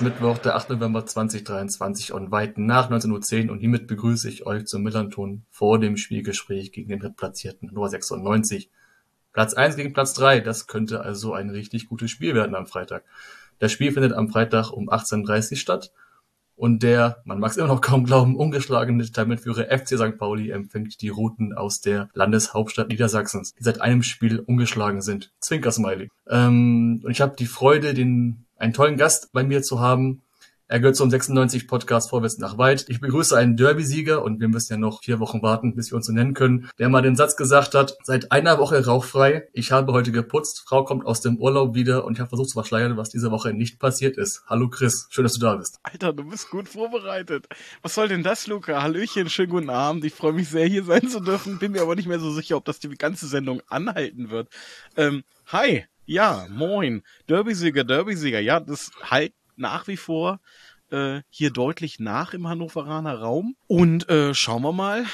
ist Mittwoch, der 8. November 2023 und weit nach 19.10 Uhr und hiermit begrüße ich euch zum Millanton vor dem Spielgespräch gegen den drittplatzierten Nummer 96. Platz 1 gegen Platz 3, das könnte also ein richtig gutes Spiel werden am Freitag. Das Spiel findet am Freitag um 18.30 Uhr statt und der, man mag es immer noch kaum glauben, ungeschlagene Tabellenführer FC St. Pauli empfängt die Routen aus der Landeshauptstadt Niedersachsens, die seit einem Spiel ungeschlagen sind. Zwinker-Smiley. Ähm, und ich habe die Freude, den einen tollen Gast bei mir zu haben. Er gehört zum 96 Podcast Vorwärts nach Weit. Ich begrüße einen Derby-Sieger und wir müssen ja noch vier Wochen warten, bis wir uns so nennen können, der mal den Satz gesagt hat, seit einer Woche rauchfrei, ich habe heute geputzt, Frau kommt aus dem Urlaub wieder und ich habe versucht zu verschleiern, was diese Woche nicht passiert ist. Hallo Chris, schön, dass du da bist. Alter, du bist gut vorbereitet. Was soll denn das, Luca? Hallöchen, schönen guten Abend. Ich freue mich sehr, hier sein zu dürfen. Bin mir aber nicht mehr so sicher, ob das die ganze Sendung anhalten wird. Ähm, hi, ja, moin. Derbysieger, Derbysieger. Ja, das halt nach wie vor äh, hier deutlich nach im Hannoveraner Raum. Und äh, schauen wir mal,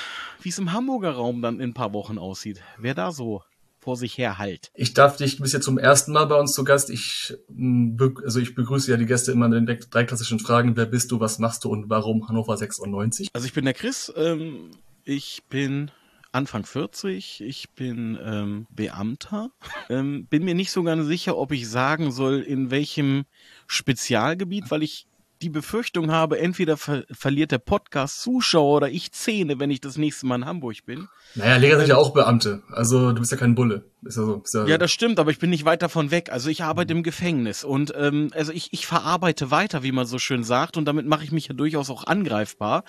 wie es im Hamburger Raum dann in ein paar Wochen aussieht. Wer da so vor sich her halt. Ich darf dich, bist ja zum ersten Mal bei uns zu Gast. Ich, mm, also ich begrüße ja die Gäste immer mit den drei klassischen Fragen. Wer bist du, was machst du und warum Hannover 96? Also ich bin der Chris. Ähm, ich bin Anfang 40, ich bin ähm, Beamter. Ähm, bin mir nicht so ganz sicher, ob ich sagen soll, in welchem Spezialgebiet, weil ich die Befürchtung habe, entweder ver verliert der Podcast Zuschauer oder ich Zähne, wenn ich das nächste Mal in Hamburg bin. Naja, Lehrer sind ja auch Beamte. Also du bist ja kein Bulle. Ist ja, so, ist ja, ja, das stimmt, aber ich bin nicht weit davon weg. Also ich arbeite im Gefängnis und ähm, also ich, ich verarbeite weiter, wie man so schön sagt, und damit mache ich mich ja durchaus auch angreifbar.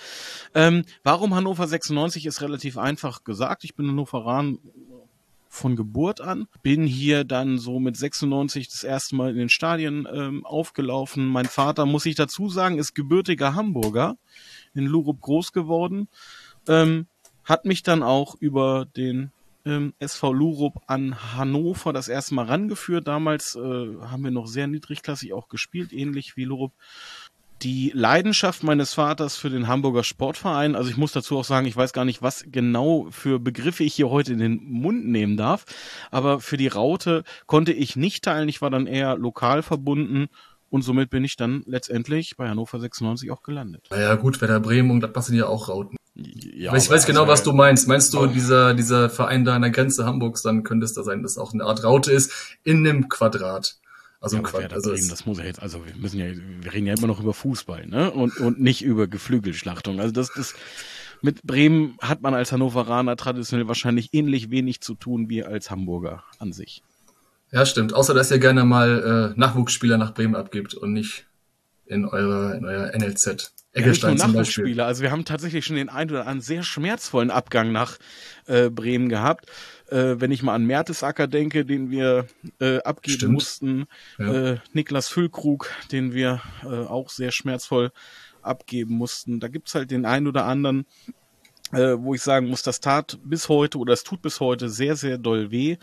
Ähm, warum Hannover 96 ist relativ einfach gesagt. Ich bin Hannoveran von Geburt an. Bin hier dann so mit 96 das erste Mal in den Stadien ähm, aufgelaufen. Mein Vater, muss ich dazu sagen, ist gebürtiger Hamburger, in Lurup groß geworden. Ähm, hat mich dann auch über den ähm, SV Lurup an Hannover das erste Mal rangeführt. Damals äh, haben wir noch sehr niedrigklassig auch gespielt, ähnlich wie Lurup die Leidenschaft meines Vaters für den Hamburger Sportverein, also ich muss dazu auch sagen, ich weiß gar nicht, was genau für Begriffe ich hier heute in den Mund nehmen darf, aber für die Raute konnte ich nicht teilen, ich war dann eher lokal verbunden und somit bin ich dann letztendlich bei Hannover 96 auch gelandet. Naja gut, Werder Bremen und Gladbach sind ja auch Rauten. Ja, ich weiß genau, also, was du meinst. Meinst du, dieser, dieser Verein da an der Grenze Hamburgs, dann könnte es da sein, dass auch eine Art Raute ist in einem Quadrat. Also, ja, Quatsch, also Bremen, das muss ja jetzt, also wir müssen ja, wir reden ja immer noch über Fußball, ne? Und, und nicht über Geflügelschlachtung. Also das, das, mit Bremen hat man als Hannoveraner traditionell wahrscheinlich ähnlich wenig zu tun wie als Hamburger an sich. Ja, stimmt. Außer, dass ihr gerne mal äh, Nachwuchsspieler nach Bremen abgibt und nicht in eurer, in euer NLZ. Eggelstein ja, zum Beispiel. Also wir haben tatsächlich schon den einen oder anderen sehr schmerzvollen Abgang nach äh, Bremen gehabt. Äh, wenn ich mal an Mertesacker denke, den wir äh, abgeben Stimmt. mussten, ja. äh, Niklas Füllkrug, den wir äh, auch sehr schmerzvoll abgeben mussten. Da gibt's halt den einen oder anderen, äh, wo ich sagen muss, das tat bis heute oder es tut bis heute sehr, sehr doll weh.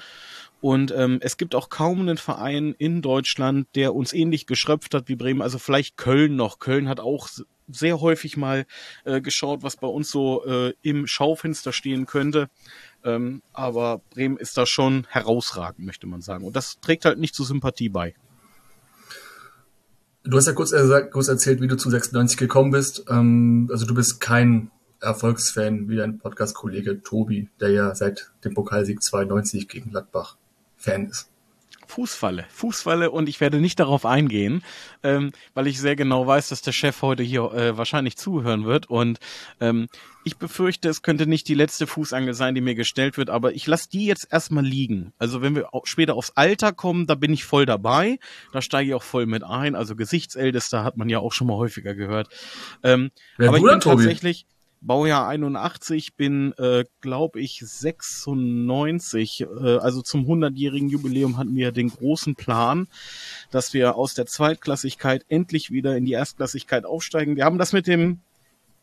Und ähm, es gibt auch kaum einen Verein in Deutschland, der uns ähnlich geschröpft hat wie Bremen. Also vielleicht Köln noch. Köln hat auch sehr häufig mal äh, geschaut, was bei uns so äh, im Schaufenster stehen könnte. Ähm, aber Bremen ist da schon herausragend, möchte man sagen. Und das trägt halt nicht zur Sympathie bei. Du hast ja kurz, kurz erzählt, wie du zu 96 gekommen bist. Ähm, also du bist kein Erfolgsfan wie dein Podcast-Kollege Tobi, der ja seit dem Pokalsieg 92 gegen Gladbach Fan ist. Fußfalle, Fußfalle und ich werde nicht darauf eingehen, ähm, weil ich sehr genau weiß, dass der Chef heute hier äh, wahrscheinlich zuhören wird und ähm, ich befürchte, es könnte nicht die letzte Fußangel sein, die mir gestellt wird, aber ich lasse die jetzt erstmal liegen. Also wenn wir später aufs Alter kommen, da bin ich voll dabei, da steige ich auch voll mit ein. Also Gesichtsältester hat man ja auch schon mal häufiger gehört. Ähm, aber ich bin tatsächlich Baujahr 81, bin, äh, glaube ich, 96. Äh, also zum 100-jährigen Jubiläum hatten wir den großen Plan, dass wir aus der Zweitklassigkeit endlich wieder in die Erstklassigkeit aufsteigen. Wir haben das mit dem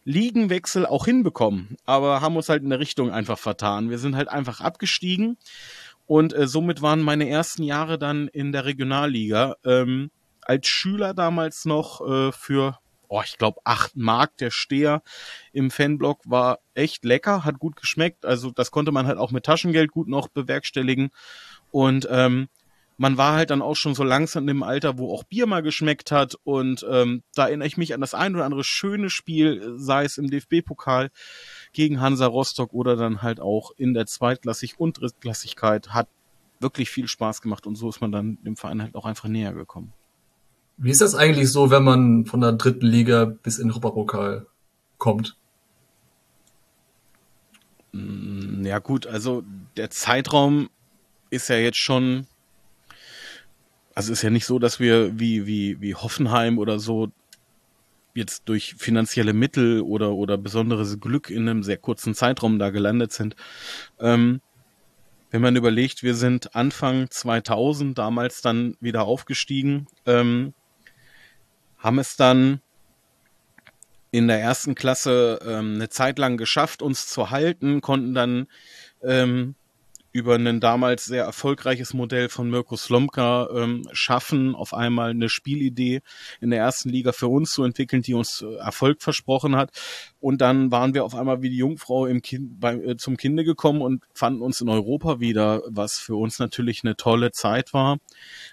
Ligenwechsel auch hinbekommen, aber haben uns halt in der Richtung einfach vertan. Wir sind halt einfach abgestiegen und äh, somit waren meine ersten Jahre dann in der Regionalliga. Ähm, als Schüler damals noch äh, für oh, ich glaube, acht Mark der Steher im Fanblock war echt lecker, hat gut geschmeckt. Also das konnte man halt auch mit Taschengeld gut noch bewerkstelligen. Und ähm, man war halt dann auch schon so langsam im Alter, wo auch Bier mal geschmeckt hat. Und ähm, da erinnere ich mich an das ein oder andere schöne Spiel, sei es im DFB-Pokal gegen Hansa Rostock oder dann halt auch in der Zweitklassig- und Drittklassigkeit. Hat wirklich viel Spaß gemacht und so ist man dann dem Verein halt auch einfach näher gekommen. Wie ist das eigentlich so, wenn man von der dritten Liga bis in den Europapokal kommt? Mm, ja gut, also der Zeitraum ist ja jetzt schon also ist ja nicht so, dass wir wie, wie, wie Hoffenheim oder so jetzt durch finanzielle Mittel oder, oder besonderes Glück in einem sehr kurzen Zeitraum da gelandet sind. Ähm, wenn man überlegt, wir sind Anfang 2000 damals dann wieder aufgestiegen, ähm, haben es dann in der ersten Klasse ähm, eine Zeit lang geschafft, uns zu halten, konnten dann ähm, über ein damals sehr erfolgreiches Modell von Mirko Slomka ähm, schaffen, auf einmal eine Spielidee in der ersten Liga für uns zu entwickeln, die uns äh, Erfolg versprochen hat. Und dann waren wir auf einmal wie die Jungfrau im kind, bei, äh, zum Kinde gekommen und fanden uns in Europa wieder, was für uns natürlich eine tolle Zeit war,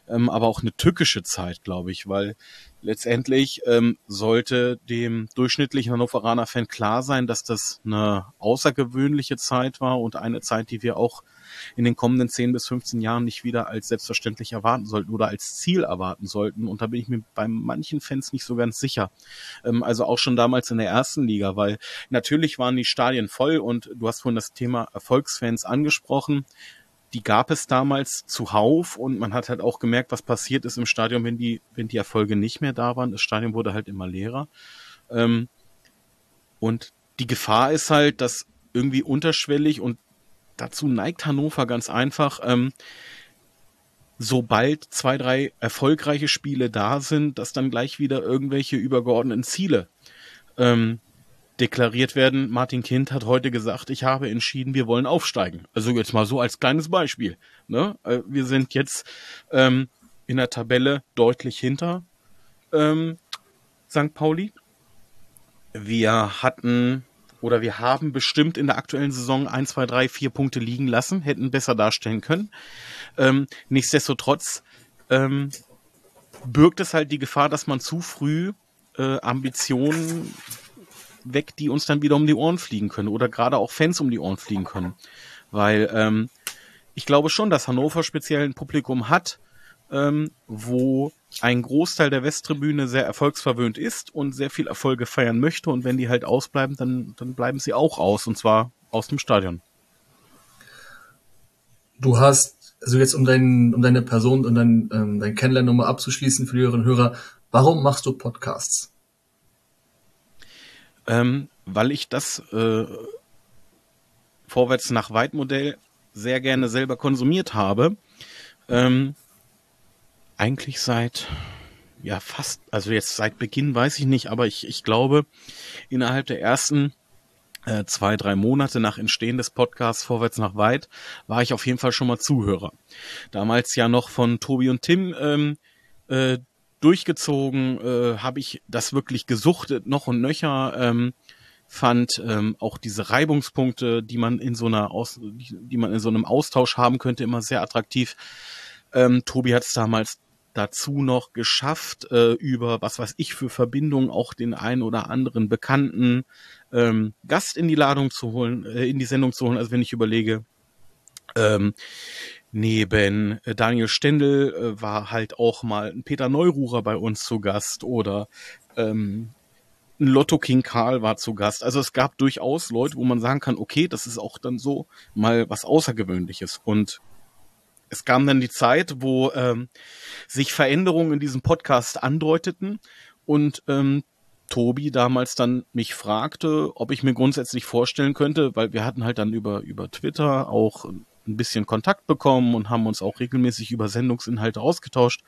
ähm, aber auch eine tückische Zeit, glaube ich, weil letztendlich ähm, sollte dem durchschnittlichen Hannoveraner-Fan klar sein, dass das eine außergewöhnliche Zeit war und eine Zeit, die wir auch in den kommenden 10 bis 15 Jahren nicht wieder als selbstverständlich erwarten sollten oder als Ziel erwarten sollten. Und da bin ich mir bei manchen Fans nicht so ganz sicher. Ähm, also auch schon damals in der ersten Liga, weil natürlich waren die Stadien voll und du hast vorhin das Thema Erfolgsfans angesprochen die gab es damals zuhauf und man hat halt auch gemerkt, was passiert ist im Stadion, wenn die, wenn die Erfolge nicht mehr da waren. Das Stadion wurde halt immer leerer. Ähm, und die Gefahr ist halt, dass irgendwie unterschwellig und dazu neigt Hannover ganz einfach, ähm, sobald zwei, drei erfolgreiche Spiele da sind, dass dann gleich wieder irgendwelche übergeordneten Ziele ähm, deklariert werden. Martin Kind hat heute gesagt, ich habe entschieden, wir wollen aufsteigen. Also jetzt mal so als kleines Beispiel. Ne? Äh, wir sind jetzt ähm, in der Tabelle deutlich hinter ähm, St. Pauli. Wir hatten oder wir haben bestimmt in der aktuellen Saison ein, zwei, drei, vier Punkte liegen lassen, hätten besser darstellen können. Ähm, nichtsdestotrotz ähm, birgt es halt die Gefahr, dass man zu früh äh, Ambitionen weg, die uns dann wieder um die Ohren fliegen können oder gerade auch Fans um die Ohren fliegen können. Weil ähm, ich glaube schon, dass Hannover speziell ein Publikum hat, ähm, wo ein Großteil der Westtribüne sehr erfolgsverwöhnt ist und sehr viel Erfolge feiern möchte. Und wenn die halt ausbleiben, dann, dann bleiben sie auch aus, und zwar aus dem Stadion. Du hast, also jetzt um, dein, um deine Person und dein, ähm, dein Kennenlernen nochmal abzuschließen für die und Hörer, warum machst du Podcasts? Ähm, weil ich das äh, Vorwärts nach Weit Modell sehr gerne selber konsumiert habe. Ähm, eigentlich seit, ja, fast, also jetzt seit Beginn weiß ich nicht, aber ich, ich glaube, innerhalb der ersten äh, zwei, drei Monate nach Entstehen des Podcasts Vorwärts nach Weit war ich auf jeden Fall schon mal Zuhörer. Damals ja noch von Tobi und Tim ähm, äh, durchgezogen, äh, habe ich das wirklich gesuchtet, noch und nöcher. Ähm, fand ähm, auch diese Reibungspunkte, die man in so einer Aus die man in so einem Austausch haben könnte, immer sehr attraktiv. Ähm, Tobi hat es damals dazu noch geschafft, äh, über was weiß ich für Verbindungen auch den einen oder anderen bekannten ähm, Gast in die Ladung zu holen, äh, in die Sendung zu holen. Also wenn ich überlege, ähm, neben äh, Daniel Stendel äh, war halt auch mal ein Peter Neururer bei uns zu Gast oder ähm, ein Lotto King Karl war zu Gast. Also es gab durchaus Leute, wo man sagen kann, okay, das ist auch dann so mal was Außergewöhnliches. Und es kam dann die Zeit, wo ähm, sich Veränderungen in diesem Podcast andeuteten und ähm, Tobi damals dann mich fragte, ob ich mir grundsätzlich vorstellen könnte, weil wir hatten halt dann über, über Twitter auch ein bisschen Kontakt bekommen und haben uns auch regelmäßig über Sendungsinhalte ausgetauscht.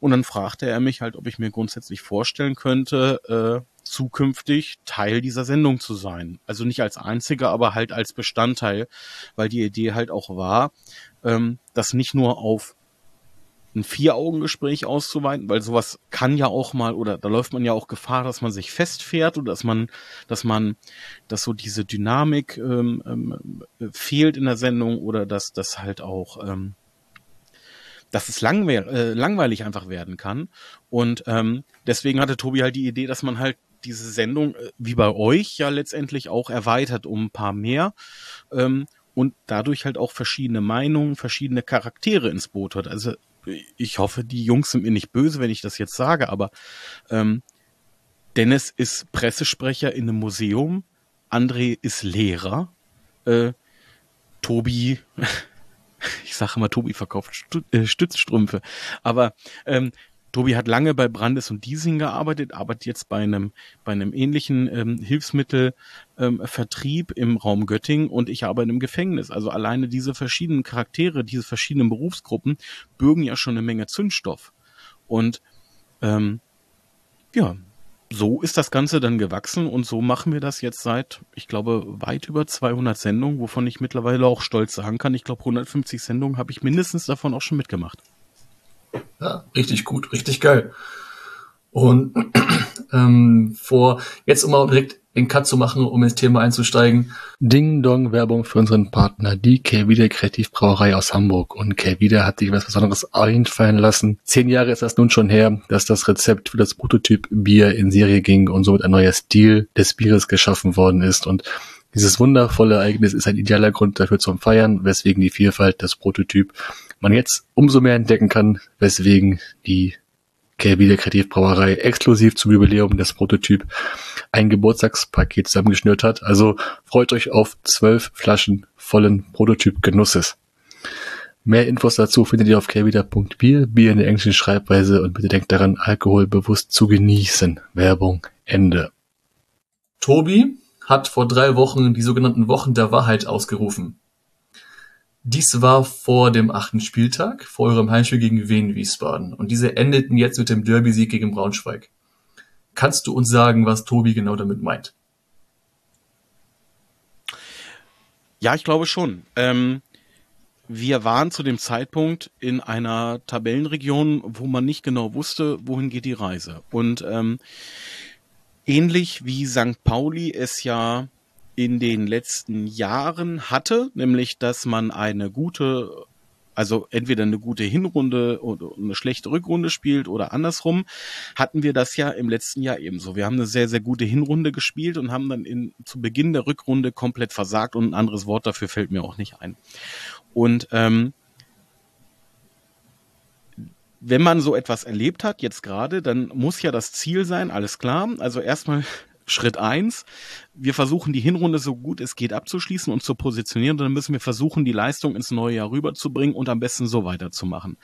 Und dann fragte er mich halt, ob ich mir grundsätzlich vorstellen könnte, äh, zukünftig Teil dieser Sendung zu sein. Also nicht als einziger, aber halt als Bestandteil, weil die Idee halt auch war, ähm, das nicht nur auf ein Vier-Augen-Gespräch auszuweiten, weil sowas kann ja auch mal, oder da läuft man ja auch Gefahr, dass man sich festfährt oder dass man, dass man, dass so diese Dynamik ähm, ähm, fehlt in der Sendung oder dass das halt auch, ähm, dass es langweil äh, langweilig einfach werden kann. Und ähm, deswegen hatte Tobi halt die Idee, dass man halt diese Sendung, äh, wie bei euch, ja letztendlich auch erweitert um ein paar mehr. Ähm, und dadurch halt auch verschiedene Meinungen, verschiedene Charaktere ins Boot hat. Also ich hoffe, die Jungs sind mir nicht böse, wenn ich das jetzt sage, aber ähm, Dennis ist Pressesprecher in einem Museum, André ist Lehrer, äh, Tobi, ich sage immer, Tobi verkauft äh, Stützstrümpfe, aber ähm, Tobi hat lange bei Brandes und Diesing gearbeitet, arbeitet jetzt bei einem, bei einem ähnlichen ähm, Hilfsmittelvertrieb ähm, im Raum Göttingen und ich arbeite im Gefängnis. Also alleine diese verschiedenen Charaktere, diese verschiedenen Berufsgruppen bürgen ja schon eine Menge Zündstoff. Und ähm, ja, so ist das Ganze dann gewachsen und so machen wir das jetzt seit, ich glaube, weit über 200 Sendungen, wovon ich mittlerweile auch stolz sagen kann. Ich glaube, 150 Sendungen habe ich mindestens davon auch schon mitgemacht. Ja, richtig gut, richtig geil. Und ähm, vor jetzt um mal direkt den Cut zu machen, um ins Thema einzusteigen. Ding Dong Werbung für unseren Partner, die Kelvida Kreativbrauerei aus Hamburg. Und Kelvida hat sich was Besonderes einfallen lassen. Zehn Jahre ist das nun schon her, dass das Rezept für das Prototyp Bier in Serie ging und somit ein neuer Stil des Bieres geschaffen worden ist. Und dieses wundervolle Ereignis ist ein idealer Grund dafür zum Feiern, weswegen die Vielfalt des Prototyp man jetzt umso mehr entdecken kann, weswegen die Kelvide Kreativbrauerei exklusiv zum Jubiläum des Prototyp ein Geburtstagspaket zusammengeschnürt hat. Also freut euch auf zwölf Flaschen vollen Prototyp-Genusses. Mehr Infos dazu findet ihr auf kelvida.bier, Bier in der englischen Schreibweise und bitte denkt daran, Alkohol bewusst zu genießen. Werbung Ende. Tobi hat vor drei Wochen die sogenannten Wochen der Wahrheit ausgerufen. Dies war vor dem achten Spieltag, vor eurem Heimspiel gegen Wien Wiesbaden. Und diese endeten jetzt mit dem Derby-Sieg gegen Braunschweig. Kannst du uns sagen, was Tobi genau damit meint? Ja, ich glaube schon. Ähm, wir waren zu dem Zeitpunkt in einer Tabellenregion, wo man nicht genau wusste, wohin geht die Reise. Und ähm, ähnlich wie St. Pauli es ja in den letzten Jahren hatte, nämlich dass man eine gute, also entweder eine gute Hinrunde oder eine schlechte Rückrunde spielt oder andersrum, hatten wir das ja im letzten Jahr ebenso. Wir haben eine sehr, sehr gute Hinrunde gespielt und haben dann in, zu Beginn der Rückrunde komplett versagt und ein anderes Wort dafür fällt mir auch nicht ein. Und ähm, wenn man so etwas erlebt hat, jetzt gerade, dann muss ja das Ziel sein, alles klar. Also erstmal Schritt eins, wir versuchen die Hinrunde so gut es geht abzuschließen und zu positionieren. Und dann müssen wir versuchen, die Leistung ins neue Jahr rüberzubringen und am besten so weiterzumachen.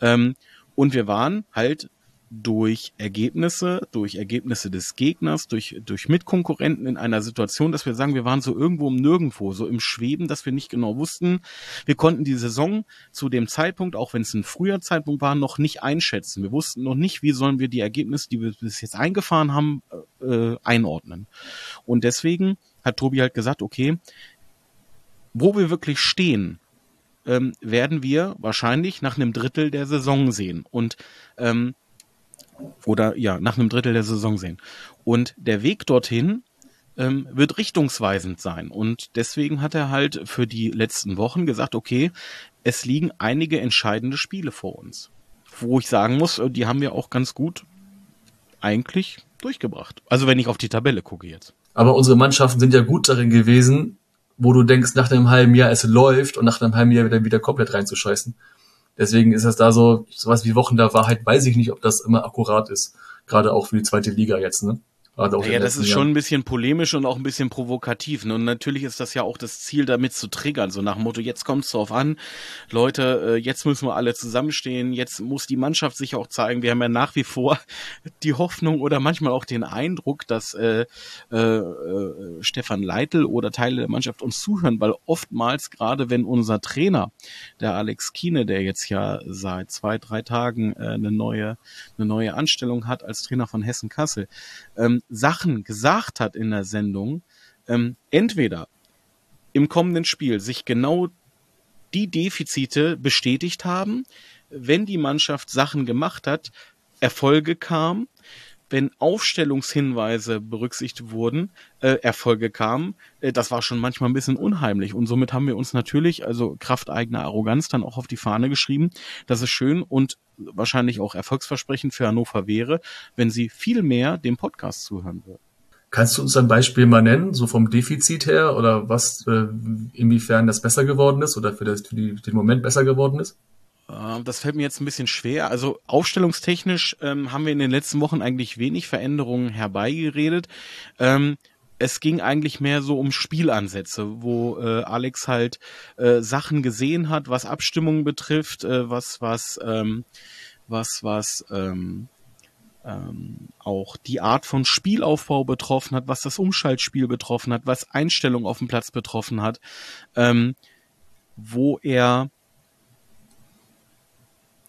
Ähm, und wir waren halt durch Ergebnisse, durch Ergebnisse des Gegners, durch, durch Mitkonkurrenten in einer Situation, dass wir sagen, wir waren so irgendwo im Nirgendwo, so im Schweben, dass wir nicht genau wussten. Wir konnten die Saison zu dem Zeitpunkt, auch wenn es ein früher Zeitpunkt war, noch nicht einschätzen. Wir wussten noch nicht, wie sollen wir die Ergebnisse, die wir bis jetzt eingefahren haben, äh, einordnen. Und deswegen hat Tobi halt gesagt, okay, wo wir wirklich stehen, ähm, werden wir wahrscheinlich nach einem Drittel der Saison sehen. Und ähm, oder ja, nach einem Drittel der Saison sehen. Und der Weg dorthin ähm, wird richtungsweisend sein. Und deswegen hat er halt für die letzten Wochen gesagt, okay, es liegen einige entscheidende Spiele vor uns. Wo ich sagen muss, äh, die haben wir auch ganz gut eigentlich durchgebracht. Also wenn ich auf die Tabelle gucke jetzt. Aber unsere Mannschaften sind ja gut darin gewesen, wo du denkst, nach einem halben Jahr es läuft und nach einem halben Jahr wieder, wieder komplett reinzuscheißen. Deswegen ist das da so, sowas wie Wochen der Wahrheit, weiß ich nicht, ob das immer akkurat ist. Gerade auch für die zweite Liga jetzt, ne? Ja, das ist Jahren. schon ein bisschen polemisch und auch ein bisschen provokativ. Ne? Und natürlich ist das ja auch das Ziel, damit zu triggern. So nach dem Motto, jetzt kommt es drauf an, Leute, äh, jetzt müssen wir alle zusammenstehen, jetzt muss die Mannschaft sich auch zeigen. Wir haben ja nach wie vor die Hoffnung oder manchmal auch den Eindruck, dass äh, äh, äh, Stefan Leitl oder Teile der Mannschaft uns zuhören, weil oftmals, gerade wenn unser Trainer, der Alex Kiene, der jetzt ja seit zwei, drei Tagen äh, eine neue, eine neue Anstellung hat als Trainer von Hessen Kassel, ähm, Sachen gesagt hat in der Sendung, ähm, entweder im kommenden Spiel sich genau die Defizite bestätigt haben, wenn die Mannschaft Sachen gemacht hat, Erfolge kamen, wenn Aufstellungshinweise berücksichtigt wurden, äh, Erfolge kamen, äh, das war schon manchmal ein bisschen unheimlich. Und somit haben wir uns natürlich, also Kraft eigener Arroganz, dann auch auf die Fahne geschrieben, dass es schön und wahrscheinlich auch erfolgsversprechend für Hannover wäre, wenn sie viel mehr dem Podcast zuhören würden. Kannst du uns ein Beispiel mal nennen, so vom Defizit her oder was, äh, inwiefern das besser geworden ist oder für, das, für die, den Moment besser geworden ist? Ähm, das fällt mir jetzt ein bisschen schwer. Also aufstellungstechnisch ähm, haben wir in den letzten Wochen eigentlich wenig Veränderungen herbeigeredet. Ähm, es ging eigentlich mehr so um Spielansätze, wo äh, Alex halt äh, Sachen gesehen hat, was Abstimmungen betrifft, äh, was was ähm, was was ähm, ähm, auch die Art von Spielaufbau betroffen hat, was das Umschaltspiel betroffen hat, was Einstellung auf dem Platz betroffen hat, ähm, wo er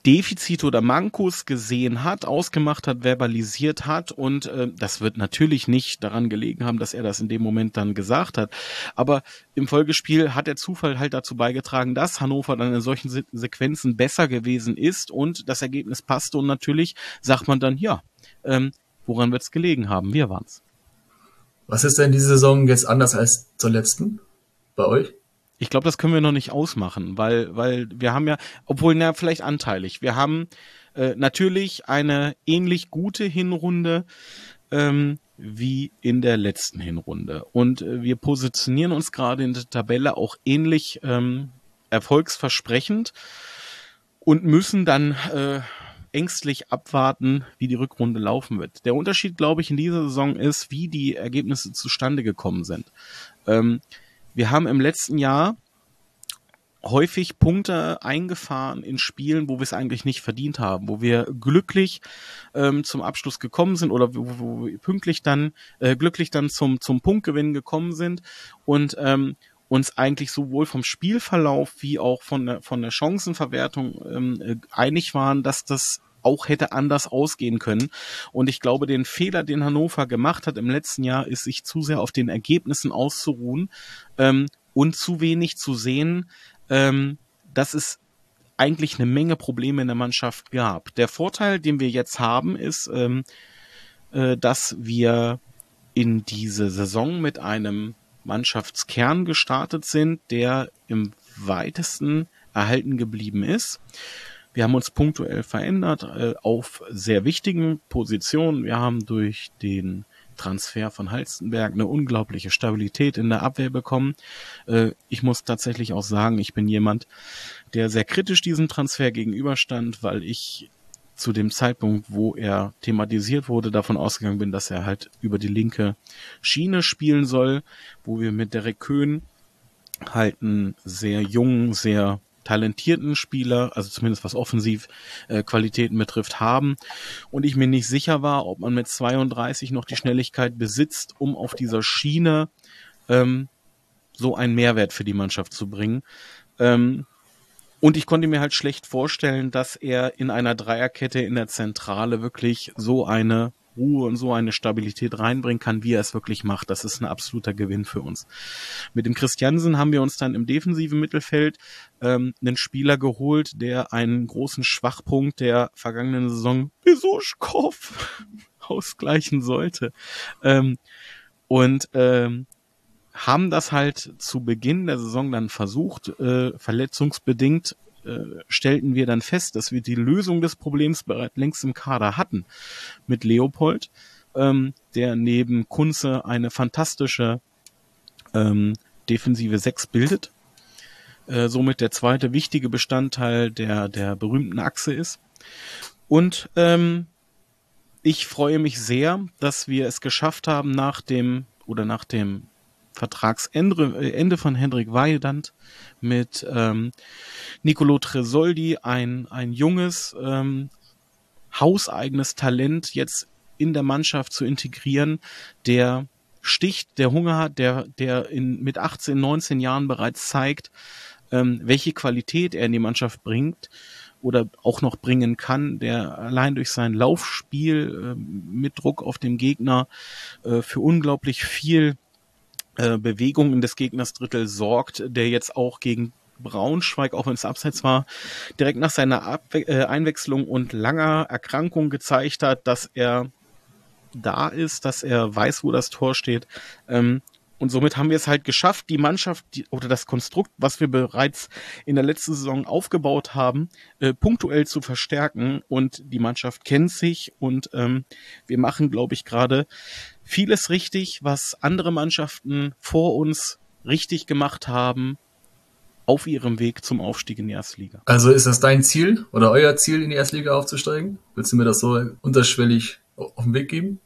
Defizite oder Mankos gesehen hat, ausgemacht hat, verbalisiert hat und äh, das wird natürlich nicht daran gelegen haben, dass er das in dem Moment dann gesagt hat. Aber im Folgespiel hat der Zufall halt dazu beigetragen, dass Hannover dann in solchen Se Sequenzen besser gewesen ist und das Ergebnis passte und natürlich sagt man dann, ja, ähm, woran wird es gelegen haben? Wir waren's. Was ist denn diese Saison jetzt anders als zur letzten bei euch? Ich glaube, das können wir noch nicht ausmachen, weil, weil wir haben ja, obwohl, na, vielleicht anteilig. Wir haben äh, natürlich eine ähnlich gute Hinrunde ähm, wie in der letzten Hinrunde. Und äh, wir positionieren uns gerade in der Tabelle auch ähnlich ähm, erfolgsversprechend und müssen dann äh, ängstlich abwarten, wie die Rückrunde laufen wird. Der Unterschied, glaube ich, in dieser Saison ist, wie die Ergebnisse zustande gekommen sind. Ähm, wir haben im letzten Jahr häufig Punkte eingefahren in Spielen, wo wir es eigentlich nicht verdient haben, wo wir glücklich ähm, zum Abschluss gekommen sind oder wo, wo wir pünktlich dann äh, glücklich dann zum zum Punktgewinn gekommen sind und ähm, uns eigentlich sowohl vom Spielverlauf wie auch von der von der Chancenverwertung ähm, äh, einig waren, dass das auch hätte anders ausgehen können. Und ich glaube, den Fehler, den Hannover gemacht hat im letzten Jahr, ist sich zu sehr auf den Ergebnissen auszuruhen ähm, und zu wenig zu sehen, ähm, dass es eigentlich eine Menge Probleme in der Mannschaft gab. Der Vorteil, den wir jetzt haben, ist, ähm, äh, dass wir in diese Saison mit einem Mannschaftskern gestartet sind, der im weitesten erhalten geblieben ist. Wir haben uns punktuell verändert äh, auf sehr wichtigen Positionen. Wir haben durch den Transfer von Halstenberg eine unglaubliche Stabilität in der Abwehr bekommen. Äh, ich muss tatsächlich auch sagen, ich bin jemand, der sehr kritisch diesem Transfer gegenüberstand, weil ich zu dem Zeitpunkt, wo er thematisiert wurde, davon ausgegangen bin, dass er halt über die linke Schiene spielen soll, wo wir mit Derek Köhn halt einen sehr jungen, sehr talentierten Spieler, also zumindest was offensiv äh, betrifft, haben. Und ich mir nicht sicher war, ob man mit 32 noch die Schnelligkeit besitzt, um auf dieser Schiene ähm, so einen Mehrwert für die Mannschaft zu bringen. Ähm, und ich konnte mir halt schlecht vorstellen, dass er in einer Dreierkette in der Zentrale wirklich so eine Ruhe und so eine Stabilität reinbringen kann, wie er es wirklich macht. Das ist ein absoluter Gewinn für uns. Mit dem Christiansen haben wir uns dann im defensiven Mittelfeld ähm, einen Spieler geholt, der einen großen Schwachpunkt der vergangenen Saison Besuschkow ausgleichen sollte. Ähm, und ähm, haben das halt zu Beginn der Saison dann versucht, äh, verletzungsbedingt äh, stellten wir dann fest, dass wir die Lösung des Problems bereits längst im Kader hatten mit Leopold, ähm, der neben Kunze eine fantastische ähm, defensive Sechs bildet, äh, somit der zweite wichtige Bestandteil der, der berühmten Achse ist. Und ähm, ich freue mich sehr, dass wir es geschafft haben, nach dem oder nach dem Vertragsende äh, Ende von Hendrik Weidand mit ähm, Nicolo Tresoldi, ein, ein junges, ähm, hauseigenes Talent jetzt in der Mannschaft zu integrieren, der sticht, der Hunger hat, der, der in, mit 18, 19 Jahren bereits zeigt, ähm, welche Qualität er in die Mannschaft bringt oder auch noch bringen kann, der allein durch sein Laufspiel äh, mit Druck auf dem Gegner äh, für unglaublich viel äh, Bewegung in des Gegners Drittel sorgt, der jetzt auch gegen Braunschweig, auch wenn es abseits war, direkt nach seiner Abwe äh, Einwechslung und langer Erkrankung gezeigt hat, dass er da ist, dass er weiß, wo das Tor steht. Ähm, und somit haben wir es halt geschafft, die Mannschaft die, oder das Konstrukt, was wir bereits in der letzten Saison aufgebaut haben, äh, punktuell zu verstärken. Und die Mannschaft kennt sich und ähm, wir machen, glaube ich, gerade vieles richtig, was andere Mannschaften vor uns richtig gemacht haben auf ihrem Weg zum Aufstieg in die Erstliga. Also ist das dein Ziel oder euer Ziel, in die Erstliga aufzusteigen? Willst du mir das so unterschwellig auf den Weg geben?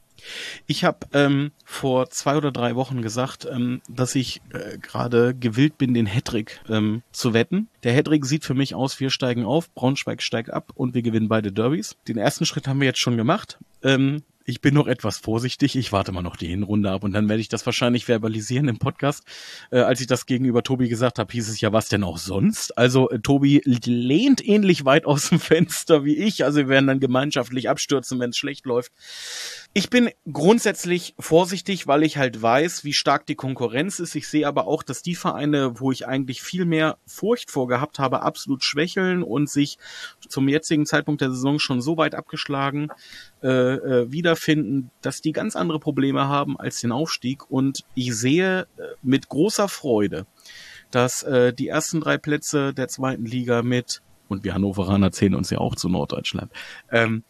Ich habe ähm, vor zwei oder drei Wochen gesagt, ähm, dass ich äh, gerade gewillt bin, den Hattrick ähm, zu wetten. Der Hattrick sieht für mich aus, wir steigen auf, Braunschweig steigt ab und wir gewinnen beide Derbys. Den ersten Schritt haben wir jetzt schon gemacht. Ähm, ich bin noch etwas vorsichtig. Ich warte mal noch die Hinrunde ab und dann werde ich das wahrscheinlich verbalisieren im Podcast. Äh, als ich das gegenüber Tobi gesagt habe, hieß es ja, was denn auch sonst? Also äh, Tobi lehnt ähnlich weit aus dem Fenster wie ich. Also wir werden dann gemeinschaftlich abstürzen, wenn es schlecht läuft. Ich bin grundsätzlich vorsichtig, weil ich halt weiß, wie stark die Konkurrenz ist. Ich sehe aber auch, dass die Vereine, wo ich eigentlich viel mehr Furcht vorgehabt habe, absolut schwächeln und sich zum jetzigen Zeitpunkt der Saison schon so weit abgeschlagen äh, äh, wiederfinden, dass die ganz andere Probleme haben als den Aufstieg. Und ich sehe äh, mit großer Freude, dass äh, die ersten drei Plätze der zweiten Liga mit, und wir Hannoveraner zählen uns ja auch zu Norddeutschland, ähm,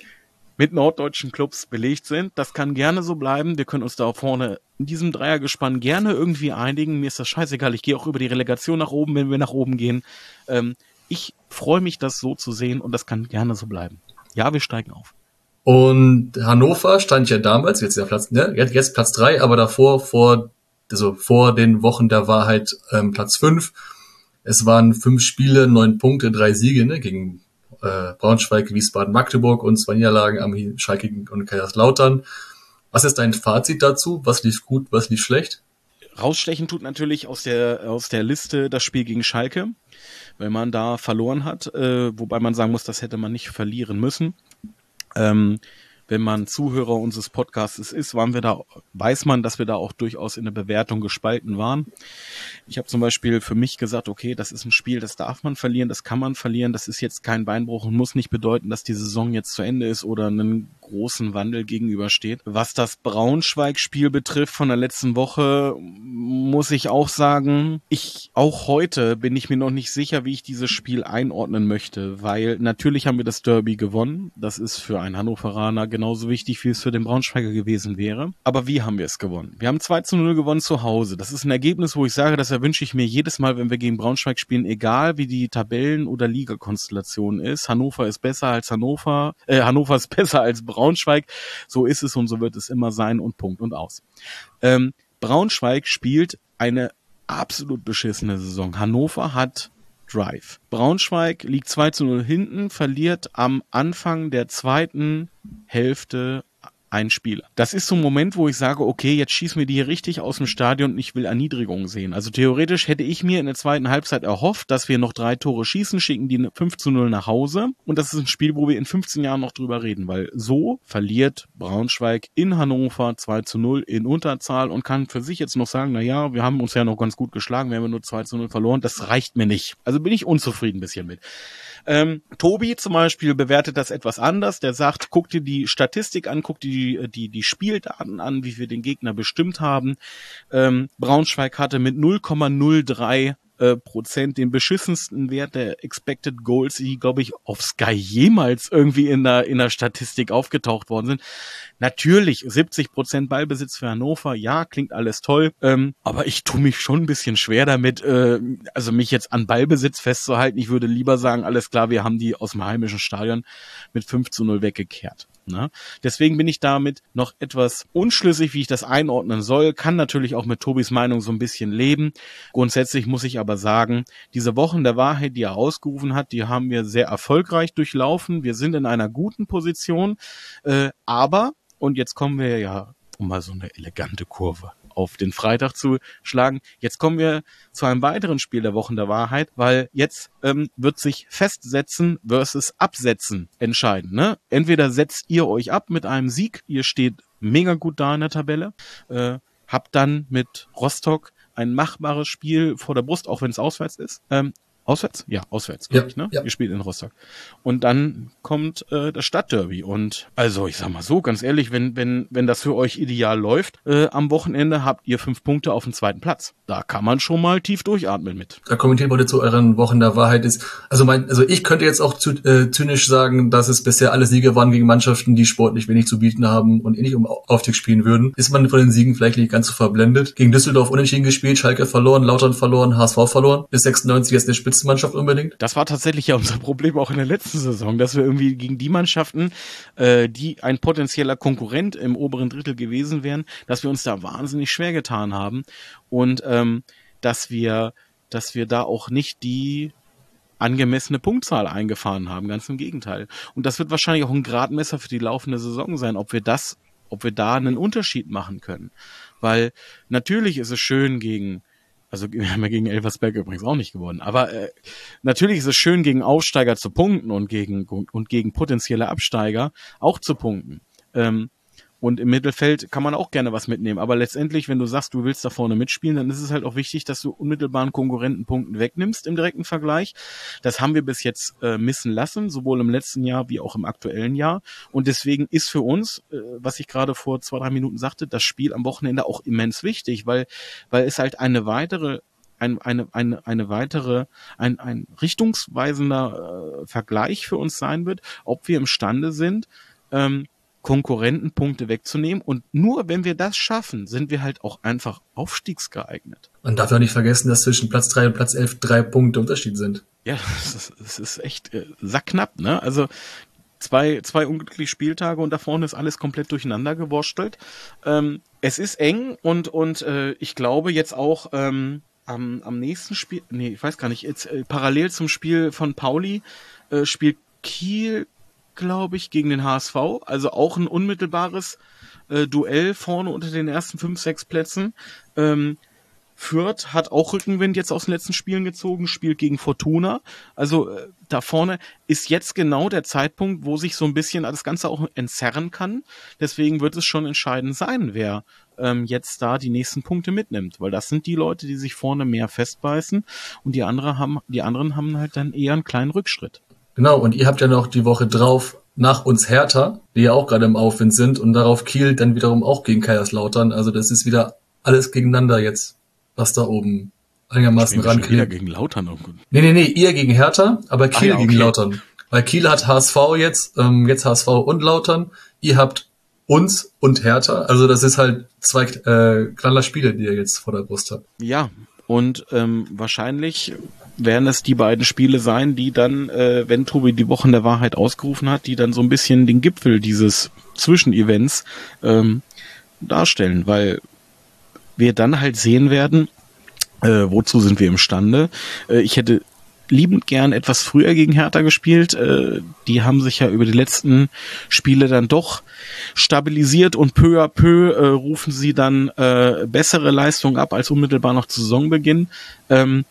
mit norddeutschen Clubs belegt sind. Das kann gerne so bleiben. Wir können uns da vorne in diesem Dreiergespann gerne irgendwie einigen. Mir ist das scheißegal. Ich gehe auch über die Relegation nach oben, wenn wir nach oben gehen. Ähm, ich freue mich, das so zu sehen und das kann gerne so bleiben. Ja, wir steigen auf. Und Hannover stand ja damals, jetzt ja Platz, ne, jetzt Platz drei, aber davor, vor, also vor den Wochen der Wahrheit ähm, Platz fünf. Es waren fünf Spiele, neun Punkte, drei Siege, ne, gegen äh, Braunschweig, Wiesbaden, Magdeburg und zwei Niederlagen am Schalke und Kaiserslautern. Was ist dein Fazit dazu? Was lief gut, was lief schlecht? Rausstechen tut natürlich aus der, aus der Liste das Spiel gegen Schalke, weil man da verloren hat, äh, wobei man sagen muss, das hätte man nicht verlieren müssen. Ähm, wenn man Zuhörer unseres Podcasts ist, waren wir da, weiß man, dass wir da auch durchaus in der Bewertung gespalten waren. Ich habe zum Beispiel für mich gesagt, okay, das ist ein Spiel, das darf man verlieren, das kann man verlieren, das ist jetzt kein Beinbruch und muss nicht bedeuten, dass die Saison jetzt zu Ende ist oder einen großen Wandel gegenübersteht. Was das Braunschweig-Spiel betrifft von der letzten Woche, muss ich auch sagen, ich auch heute bin ich mir noch nicht sicher, wie ich dieses Spiel einordnen möchte, weil natürlich haben wir das Derby gewonnen. Das ist für einen Hannoveraner genauso wichtig, wie es für den Braunschweiger gewesen wäre. Aber wie haben wir es gewonnen? Wir haben 2 zu 0 gewonnen zu Hause. Das ist ein Ergebnis, wo ich sage, das erwünsche ich mir jedes Mal, wenn wir gegen Braunschweig spielen, egal wie die Tabellen- oder Ligakonstellation ist. Hannover ist besser als Hannover, äh, Hannover ist besser als Braunschweig. So ist es und so wird es immer sein und Punkt und aus. Ähm, Braunschweig spielt eine absolut beschissene Saison. Hannover hat Drive. Braunschweig liegt 2 zu 0 hinten, verliert am Anfang der zweiten Hälfte ein Spieler. Das ist so ein Moment, wo ich sage, okay, jetzt schießen wir die hier richtig aus dem Stadion und ich will Erniedrigung sehen. Also theoretisch hätte ich mir in der zweiten Halbzeit erhofft, dass wir noch drei Tore schießen, schicken die 5 zu 0 nach Hause und das ist ein Spiel, wo wir in 15 Jahren noch drüber reden, weil so verliert Braunschweig in Hannover 2 zu 0 in Unterzahl und kann für sich jetzt noch sagen, na ja, wir haben uns ja noch ganz gut geschlagen, wir haben nur 2 zu 0 verloren, das reicht mir nicht. Also bin ich unzufrieden ein bisschen mit. Ähm, Tobi zum Beispiel bewertet das etwas anders. Der sagt, guck dir die Statistik an, guck dir die, die, die Spieldaten an, wie wir den Gegner bestimmt haben. Ähm, Braunschweig hatte mit 0,03 äh, Prozent den beschissensten Wert der Expected Goals, die, glaube ich, auf Sky jemals irgendwie in der, in der Statistik aufgetaucht worden sind. Natürlich 70 Prozent Ballbesitz für Hannover, ja, klingt alles toll, ähm, aber ich tue mich schon ein bisschen schwer damit, äh, also mich jetzt an Ballbesitz festzuhalten. Ich würde lieber sagen, alles klar, wir haben die aus dem heimischen Stadion mit 5 zu 0 weggekehrt. Ne? Deswegen bin ich damit noch etwas unschlüssig, wie ich das einordnen soll. Kann natürlich auch mit Tobis Meinung so ein bisschen leben. Grundsätzlich muss ich aber sagen, diese Wochen der Wahrheit, die er ausgerufen hat, die haben wir sehr erfolgreich durchlaufen. Wir sind in einer guten Position. Äh, aber, und jetzt kommen wir ja um mal so eine elegante Kurve auf den Freitag zu schlagen. Jetzt kommen wir zu einem weiteren Spiel der Wochen der Wahrheit, weil jetzt ähm, wird sich festsetzen versus absetzen entscheiden. Ne? Entweder setzt ihr euch ab mit einem Sieg, ihr steht mega gut da in der Tabelle, äh, habt dann mit Rostock ein machbares Spiel vor der Brust, auch wenn es auswärts ist. Ähm, Auswärts? Ja, auswärts, Ja, ich, ne? ja. Ihr spielt in Rostock. Und dann kommt äh, das Stadtderby. Und also, ich sag mal so, ganz ehrlich, wenn, wenn, wenn das für euch ideal läuft, äh, am Wochenende habt ihr fünf Punkte auf dem zweiten Platz. Da kann man schon mal tief durchatmen mit. Da kommentieren wollte zu euren Wochen der Wahrheit ist. Also mein, also ich könnte jetzt auch zu, äh, zynisch sagen, dass es bisher alle Siege waren gegen Mannschaften, die sportlich wenig zu bieten haben und eh nicht um Aufstieg spielen würden. Ist man von den Siegen vielleicht nicht ganz so verblendet. Gegen Düsseldorf unentschieden gespielt, Schalke verloren, Lautern verloren, HSV verloren. Bis 96 jetzt eine Spitzenmannschaft unbedingt. Das war tatsächlich ja unser Problem auch in der letzten Saison, dass wir irgendwie gegen die Mannschaften, äh, die ein potenzieller Konkurrent im oberen Drittel gewesen wären, dass wir uns da wahnsinnig schwer getan haben und ähm, dass wir, dass wir da auch nicht die angemessene Punktzahl eingefahren haben, ganz im Gegenteil. Und das wird wahrscheinlich auch ein Gradmesser für die laufende Saison sein, ob wir das, ob wir da einen Unterschied machen können. Weil natürlich ist es schön gegen, also wir haben ja gegen Elversberg übrigens auch nicht gewonnen, aber äh, natürlich ist es schön gegen Aufsteiger zu punkten und gegen und gegen potenzielle Absteiger auch zu punkten. Ähm, und im Mittelfeld kann man auch gerne was mitnehmen. Aber letztendlich, wenn du sagst, du willst da vorne mitspielen, dann ist es halt auch wichtig, dass du unmittelbaren Konkurrentenpunkten wegnimmst im direkten Vergleich. Das haben wir bis jetzt äh, missen lassen, sowohl im letzten Jahr wie auch im aktuellen Jahr. Und deswegen ist für uns, äh, was ich gerade vor zwei, drei Minuten sagte, das Spiel am Wochenende auch immens wichtig, weil, weil es halt eine weitere ein, eine, eine, eine weitere, ein, ein richtungsweisender äh, Vergleich für uns sein wird, ob wir imstande sind, ähm, Konkurrentenpunkte wegzunehmen. Und nur wenn wir das schaffen, sind wir halt auch einfach aufstiegsgeeignet. Man darf ja nicht vergessen, dass zwischen Platz 3 und Platz 11 drei Punkte Unterschied sind. Ja, das ist, das ist echt äh, sackknapp, ne? Also zwei, zwei unglückliche Spieltage und da vorne ist alles komplett durcheinander gewurstelt. Ähm, es ist eng und, und äh, ich glaube jetzt auch ähm, am, am nächsten Spiel, nee, ich weiß gar nicht, jetzt äh, parallel zum Spiel von Pauli äh, spielt Kiel glaube ich, gegen den HSV. Also auch ein unmittelbares äh, Duell vorne unter den ersten fünf, sechs Plätzen. Ähm, Fürth hat auch Rückenwind jetzt aus den letzten Spielen gezogen, spielt gegen Fortuna. Also äh, da vorne ist jetzt genau der Zeitpunkt, wo sich so ein bisschen das Ganze auch entzerren kann. Deswegen wird es schon entscheidend sein, wer ähm, jetzt da die nächsten Punkte mitnimmt, weil das sind die Leute, die sich vorne mehr festbeißen und die andere haben, die anderen haben halt dann eher einen kleinen Rückschritt. Genau, und ihr habt ja noch die Woche drauf nach uns Hertha, die ja auch gerade im Aufwind sind und darauf Kiel dann wiederum auch gegen Kaiserslautern. Also das ist wieder alles gegeneinander jetzt, was da oben einigermaßen schon wieder rankriegt. gegen Lautern. und- Nee, nee, nee, ihr gegen Hertha, aber Kiel ja, okay. gegen Lautern. Weil Kiel hat HSV jetzt, ähm, jetzt HSV und Lautern. Ihr habt uns und Hertha. Also das ist halt zwei äh, knaller Spiele, die ihr jetzt vor der Brust habt. Ja, und ähm, wahrscheinlich werden es die beiden Spiele sein, die dann, äh, wenn Tobi die Wochen der Wahrheit ausgerufen hat, die dann so ein bisschen den Gipfel dieses Zwischenevents ähm, darstellen, weil wir dann halt sehen werden, äh, wozu sind wir imstande. Äh, ich hätte liebend gern etwas früher gegen Hertha gespielt. Äh, die haben sich ja über die letzten Spiele dann doch stabilisiert und peu à peu äh, rufen sie dann äh, bessere Leistungen ab als unmittelbar noch zu Saisonbeginn. Ähm,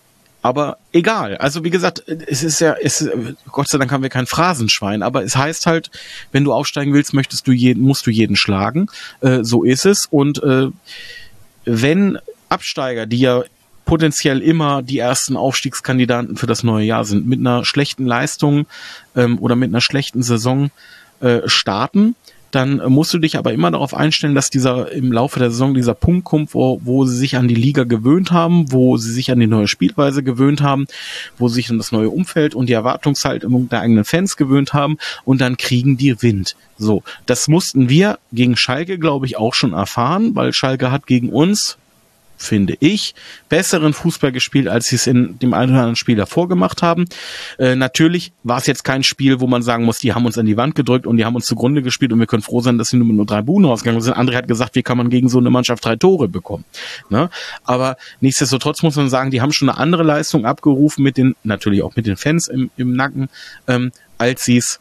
aber egal. Also wie gesagt, es ist ja, es, Gott sei Dank haben wir kein Phrasenschwein, aber es heißt halt, wenn du aufsteigen willst, möchtest du jeden, musst du jeden schlagen. Äh, so ist es. Und äh, wenn Absteiger, die ja potenziell immer die ersten Aufstiegskandidaten für das neue Jahr sind, mit einer schlechten Leistung ähm, oder mit einer schlechten Saison äh, starten, dann musst du dich aber immer darauf einstellen, dass dieser im Laufe der Saison dieser Punkt kommt, wo, wo sie sich an die Liga gewöhnt haben, wo sie sich an die neue Spielweise gewöhnt haben, wo sie sich an das neue Umfeld und die Erwartungshaltung der eigenen Fans gewöhnt haben und dann kriegen die Wind. So, das mussten wir gegen Schalke, glaube ich, auch schon erfahren, weil Schalke hat gegen uns finde ich, besseren Fußball gespielt, als sie es in dem einen oder anderen Spiel davor gemacht haben. Äh, natürlich war es jetzt kein Spiel, wo man sagen muss, die haben uns an die Wand gedrückt und die haben uns zugrunde gespielt und wir können froh sein, dass sie nur mit nur drei Buhnen ausgegangen sind. André hat gesagt, wie kann man gegen so eine Mannschaft drei Tore bekommen. Ne? Aber nichtsdestotrotz muss man sagen, die haben schon eine andere Leistung abgerufen mit den, natürlich auch mit den Fans im, im Nacken, ähm, als sie es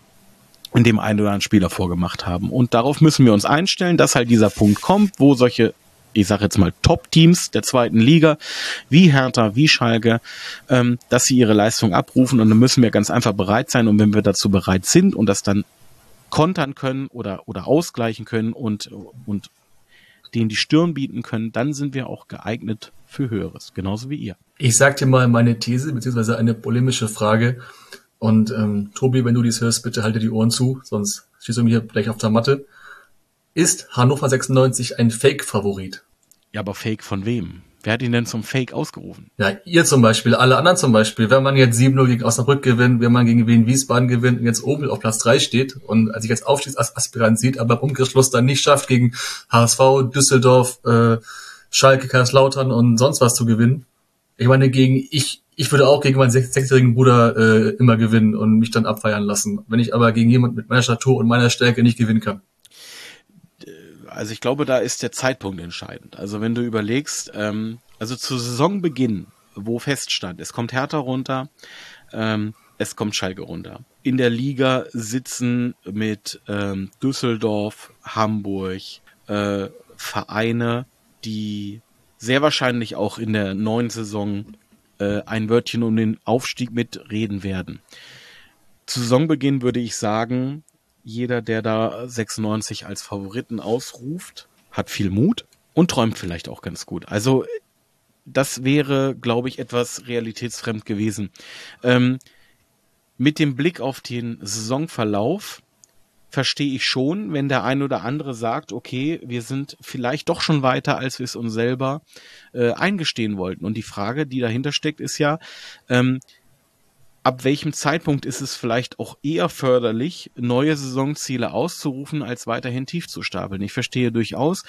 in dem einen oder anderen Spieler vorgemacht haben. Und darauf müssen wir uns einstellen, dass halt dieser Punkt kommt, wo solche ich sage jetzt mal Top-Teams der zweiten Liga, wie Hertha, wie Schalke, ähm, dass sie ihre Leistung abrufen und dann müssen wir ganz einfach bereit sein und wenn wir dazu bereit sind und das dann kontern können oder oder ausgleichen können und und denen die Stirn bieten können, dann sind wir auch geeignet für Höheres, genauso wie ihr. Ich sag dir mal meine These, beziehungsweise eine polemische Frage. Und ähm, Tobi, wenn du dies hörst, bitte halte die Ohren zu, sonst stehst du mir gleich auf der Matte. Ist Hannover 96 ein Fake-Favorit? Ja, aber Fake von wem? Wer hat ihn denn zum Fake ausgerufen? Ja, ihr zum Beispiel, alle anderen zum Beispiel. Wenn man jetzt 7-0 gegen Osnabrück gewinnt, wenn man gegen Wien Wiesbaden gewinnt und jetzt oben auf Platz 3 steht und als ich jetzt Aufstiegsaspirant sieht, aber im Umkehrschluss dann nicht schafft, gegen HSV, Düsseldorf, äh, Schalke, Kaiserslautern und sonst was zu gewinnen. Ich meine, gegen ich, ich würde auch gegen meinen sechsjährigen Bruder äh, immer gewinnen und mich dann abfeiern lassen. Wenn ich aber gegen jemand mit meiner Statur und meiner Stärke nicht gewinnen kann also ich glaube, da ist der Zeitpunkt entscheidend. Also wenn du überlegst, ähm, also zu Saisonbeginn, wo feststand, es kommt Hertha runter, ähm, es kommt Schalke runter. In der Liga sitzen mit ähm, Düsseldorf, Hamburg äh, Vereine, die sehr wahrscheinlich auch in der neuen Saison äh, ein Wörtchen um den Aufstieg mitreden werden. Zu Saisonbeginn würde ich sagen, jeder, der da 96 als Favoriten ausruft, hat viel Mut und träumt vielleicht auch ganz gut. Also das wäre, glaube ich, etwas realitätsfremd gewesen. Ähm, mit dem Blick auf den Saisonverlauf verstehe ich schon, wenn der ein oder andere sagt, okay, wir sind vielleicht doch schon weiter, als wir es uns selber äh, eingestehen wollten. Und die Frage, die dahinter steckt, ist ja, ähm, ab welchem Zeitpunkt ist es vielleicht auch eher förderlich, neue Saisonziele auszurufen, als weiterhin tief zu stapeln. Ich verstehe durchaus,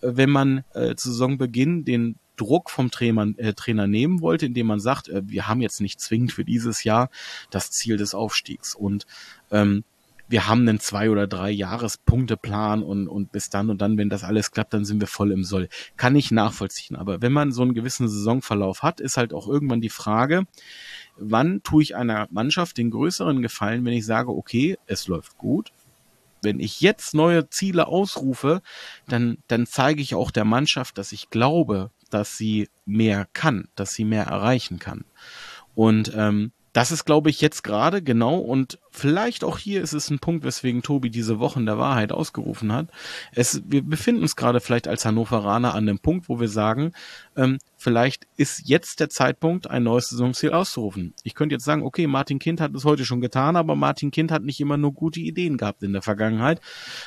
äh, wenn man äh, zu Saisonbeginn den Druck vom Trainer, äh, Trainer nehmen wollte, indem man sagt, äh, wir haben jetzt nicht zwingend für dieses Jahr das Ziel des Aufstiegs und ähm, wir haben einen zwei oder drei Jahrespunkteplan und, und bis dann und dann, wenn das alles klappt, dann sind wir voll im Soll. Kann ich nachvollziehen. Aber wenn man so einen gewissen Saisonverlauf hat, ist halt auch irgendwann die Frage, wann tue ich einer Mannschaft den größeren Gefallen, wenn ich sage, okay, es läuft gut. Wenn ich jetzt neue Ziele ausrufe, dann, dann zeige ich auch der Mannschaft, dass ich glaube, dass sie mehr kann, dass sie mehr erreichen kann. Und ähm, das ist, glaube ich, jetzt gerade genau und vielleicht auch hier ist es ein Punkt, weswegen Tobi diese Wochen der Wahrheit ausgerufen hat. Es, wir befinden uns gerade vielleicht als Hannoveraner an dem Punkt, wo wir sagen, ähm, vielleicht ist jetzt der Zeitpunkt, ein neues Saisonziel auszurufen. Ich könnte jetzt sagen, okay, Martin Kind hat es heute schon getan, aber Martin Kind hat nicht immer nur gute Ideen gehabt in der Vergangenheit.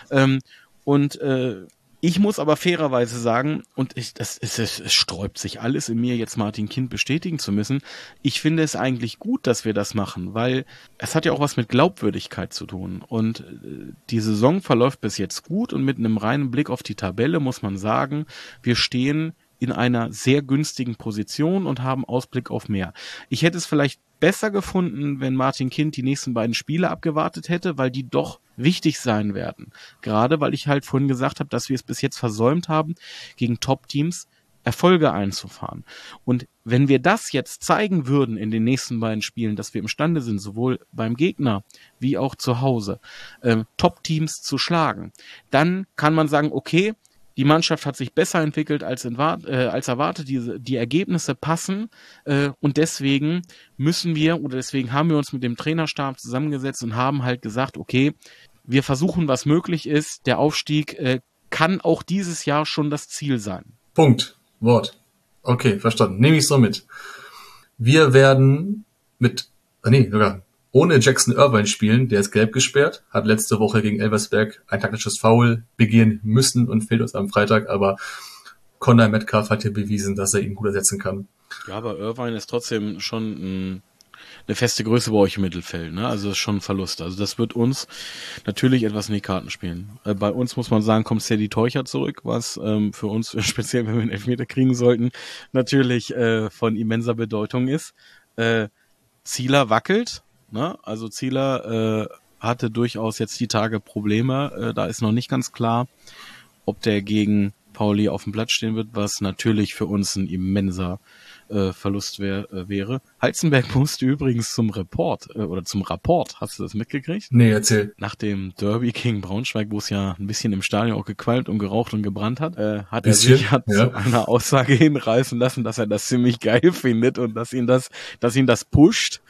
Ähm, und äh, ich muss aber fairerweise sagen, und ich, das, es, es sträubt sich alles in mir, jetzt Martin Kind bestätigen zu müssen. Ich finde es eigentlich gut, dass wir das machen, weil es hat ja auch was mit Glaubwürdigkeit zu tun. Und äh, die Saison verläuft bis jetzt gut und mit einem reinen Blick auf die Tabelle muss man sagen, wir stehen in einer sehr günstigen Position und haben Ausblick auf mehr. Ich hätte es vielleicht besser gefunden, wenn Martin Kind die nächsten beiden Spiele abgewartet hätte, weil die doch wichtig sein werden. Gerade weil ich halt vorhin gesagt habe, dass wir es bis jetzt versäumt haben, gegen Top-Teams Erfolge einzufahren. Und wenn wir das jetzt zeigen würden in den nächsten beiden Spielen, dass wir imstande sind, sowohl beim Gegner wie auch zu Hause äh, Top-Teams zu schlagen, dann kann man sagen, okay, die Mannschaft hat sich besser entwickelt als, äh, als erwartet. Die, die Ergebnisse passen äh, und deswegen müssen wir oder deswegen haben wir uns mit dem Trainerstab zusammengesetzt und haben halt gesagt, okay, wir versuchen, was möglich ist. Der Aufstieg äh, kann auch dieses Jahr schon das Ziel sein. Punkt. Wort. Okay, verstanden. Nehme ich so mit. Wir werden mit, ah, nee, sogar ohne Jackson Irvine spielen, der ist gelb gesperrt, hat letzte Woche gegen Elversberg ein taktisches Foul begehen müssen und fehlt uns am Freitag, aber Conor Metcalf hat hier bewiesen, dass er ihn gut ersetzen kann. Ja, aber Irvine ist trotzdem schon ein, eine feste Größe bei euch im Mittelfeld, ne? Also das ist schon ein Verlust. Also das wird uns natürlich etwas in die Karten spielen. Äh, bei uns muss man sagen, kommt Sadie Teucher zurück, was ähm, für uns, speziell wenn wir einen Elfmeter kriegen sollten, natürlich äh, von immenser Bedeutung ist. Äh, Zieler wackelt, Ne? Also Zieler äh, hatte durchaus jetzt die Tage Probleme. Äh, da ist noch nicht ganz klar, ob der gegen Pauli auf dem Platz stehen wird, was natürlich für uns ein immenser äh, Verlust wär, äh, wäre. Heizenberg musste übrigens zum Report äh, oder zum Rapport. Hast du das mitgekriegt? Nee, erzähl. Nach dem Derby gegen Braunschweig, wo es ja ein bisschen im Stadion auch gequalmt und geraucht und gebrannt hat, äh, hat bisschen, er sich ja, ja. zu einer Aussage hinreißen lassen, dass er das ziemlich geil findet und dass ihn das, dass ihn das pusht.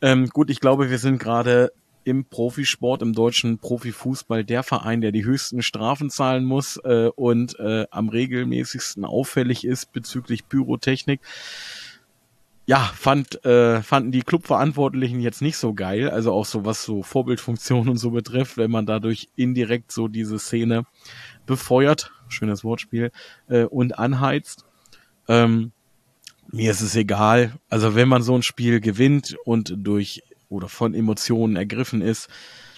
Ähm, gut, ich glaube, wir sind gerade im Profisport, im deutschen Profifußball der Verein, der die höchsten Strafen zahlen muss äh, und äh, am regelmäßigsten auffällig ist bezüglich Pyrotechnik. Ja, fand, äh, fanden die Clubverantwortlichen jetzt nicht so geil, also auch so was so Vorbildfunktion und so betrifft, wenn man dadurch indirekt so diese Szene befeuert, schönes Wortspiel, äh, und anheizt. Ähm, mir ist es egal. Also wenn man so ein Spiel gewinnt und durch oder von Emotionen ergriffen ist,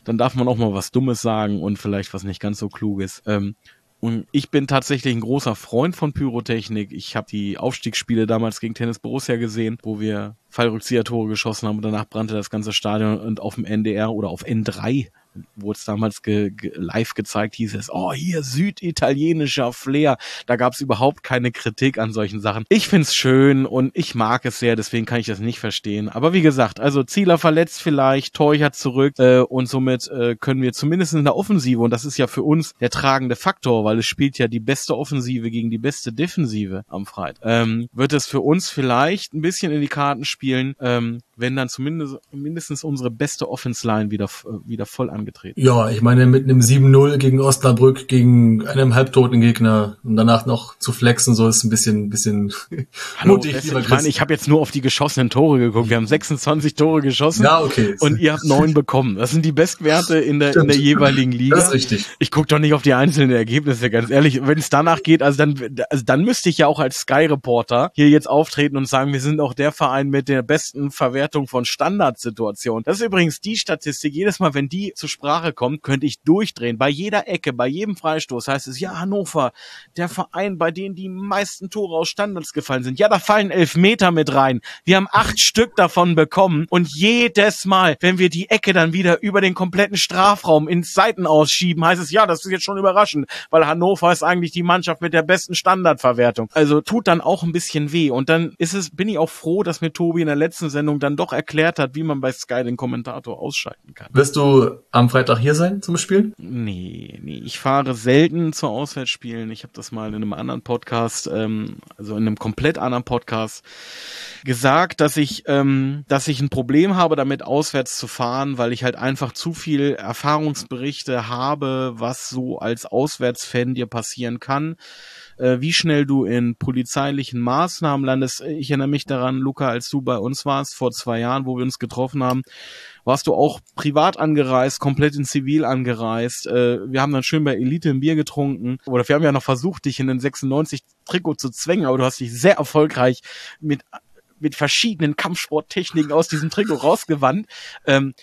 dann darf man auch mal was Dummes sagen und vielleicht was nicht ganz so kluges. Ähm, und ich bin tatsächlich ein großer Freund von Pyrotechnik. Ich habe die Aufstiegsspiele damals gegen Tennis Borussia gesehen, wo wir Fallrückzieher-Tore geschossen haben und danach brannte das ganze Stadion und auf dem NDR oder auf N3 wurde es damals ge, ge, live gezeigt, hieß es, oh, hier süditalienischer Flair. Da gab es überhaupt keine Kritik an solchen Sachen. Ich find's schön und ich mag es sehr, deswegen kann ich das nicht verstehen. Aber wie gesagt, also Zieler verletzt vielleicht, Teuchert zurück äh, und somit äh, können wir zumindest in der Offensive, und das ist ja für uns der tragende Faktor, weil es spielt ja die beste Offensive gegen die beste Defensive am Freitag, ähm, wird es für uns vielleicht ein bisschen in die Karten spielen, ähm, wenn dann zumindest mindestens unsere beste Offense-Line wieder, äh, wieder voll angetreten. Ja, ich meine, mit einem 7-0 gegen Osnabrück, gegen einem halbtoten Gegner und danach noch zu flexen, so ist ein bisschen, bisschen Hallo, mutig. Das, ich meine, ich habe jetzt nur auf die geschossenen Tore geguckt. Wir haben 26 Tore geschossen. Ja, okay. Und ihr habt neun bekommen. Das sind die Bestwerte in der, in der jeweiligen Liga. Das ist richtig. Ich gucke doch nicht auf die einzelnen Ergebnisse, ganz ehrlich. Wenn es danach geht, also dann, also dann müsste ich ja auch als Sky-Reporter hier jetzt auftreten und sagen, wir sind auch der Verein mit der besten Verwertung von Standardsituationen. Das ist übrigens die Statistik. Jedes Mal, wenn die zur Sprache kommt, könnte ich durchdrehen. Bei jeder Ecke, bei jedem Freistoß heißt es, ja, Hannover, der Verein, bei dem die meisten Tore aus Standards gefallen sind. Ja, da fallen elf Meter mit rein. Wir haben acht Stück davon bekommen und jedes Mal, wenn wir die Ecke dann wieder über den kompletten Strafraum ins Seiten ausschieben, heißt es, ja, das ist jetzt schon überraschend, weil Hannover ist eigentlich die Mannschaft mit der besten Standardverwertung. Also tut dann auch ein bisschen weh und dann ist es, bin ich auch froh, dass mir Tobi in der letzten Sendung dann doch erklärt hat, wie man bei Sky den Kommentator ausschalten kann. Wirst du Freitag hier sein zum Spiel? Nee, nee, ich fahre selten zu Auswärtsspielen. Ich habe das mal in einem anderen Podcast, ähm, also in einem komplett anderen Podcast gesagt, dass ich, ähm, dass ich ein Problem habe, damit auswärts zu fahren, weil ich halt einfach zu viel Erfahrungsberichte habe, was so als Auswärtsfan dir passieren kann äh, wie schnell du in polizeilichen Maßnahmen landest. Ich erinnere mich daran, Luca, als du bei uns warst, vor zwei Jahren, wo wir uns getroffen haben, warst du auch privat angereist, komplett in Zivil angereist. Äh, wir haben dann schön bei Elite ein Bier getrunken. Oder wir haben ja noch versucht, dich in den 96 Trikot zu zwängen, aber du hast dich sehr erfolgreich mit mit verschiedenen Kampfsporttechniken aus diesem Trikot rausgewandt. Ähm,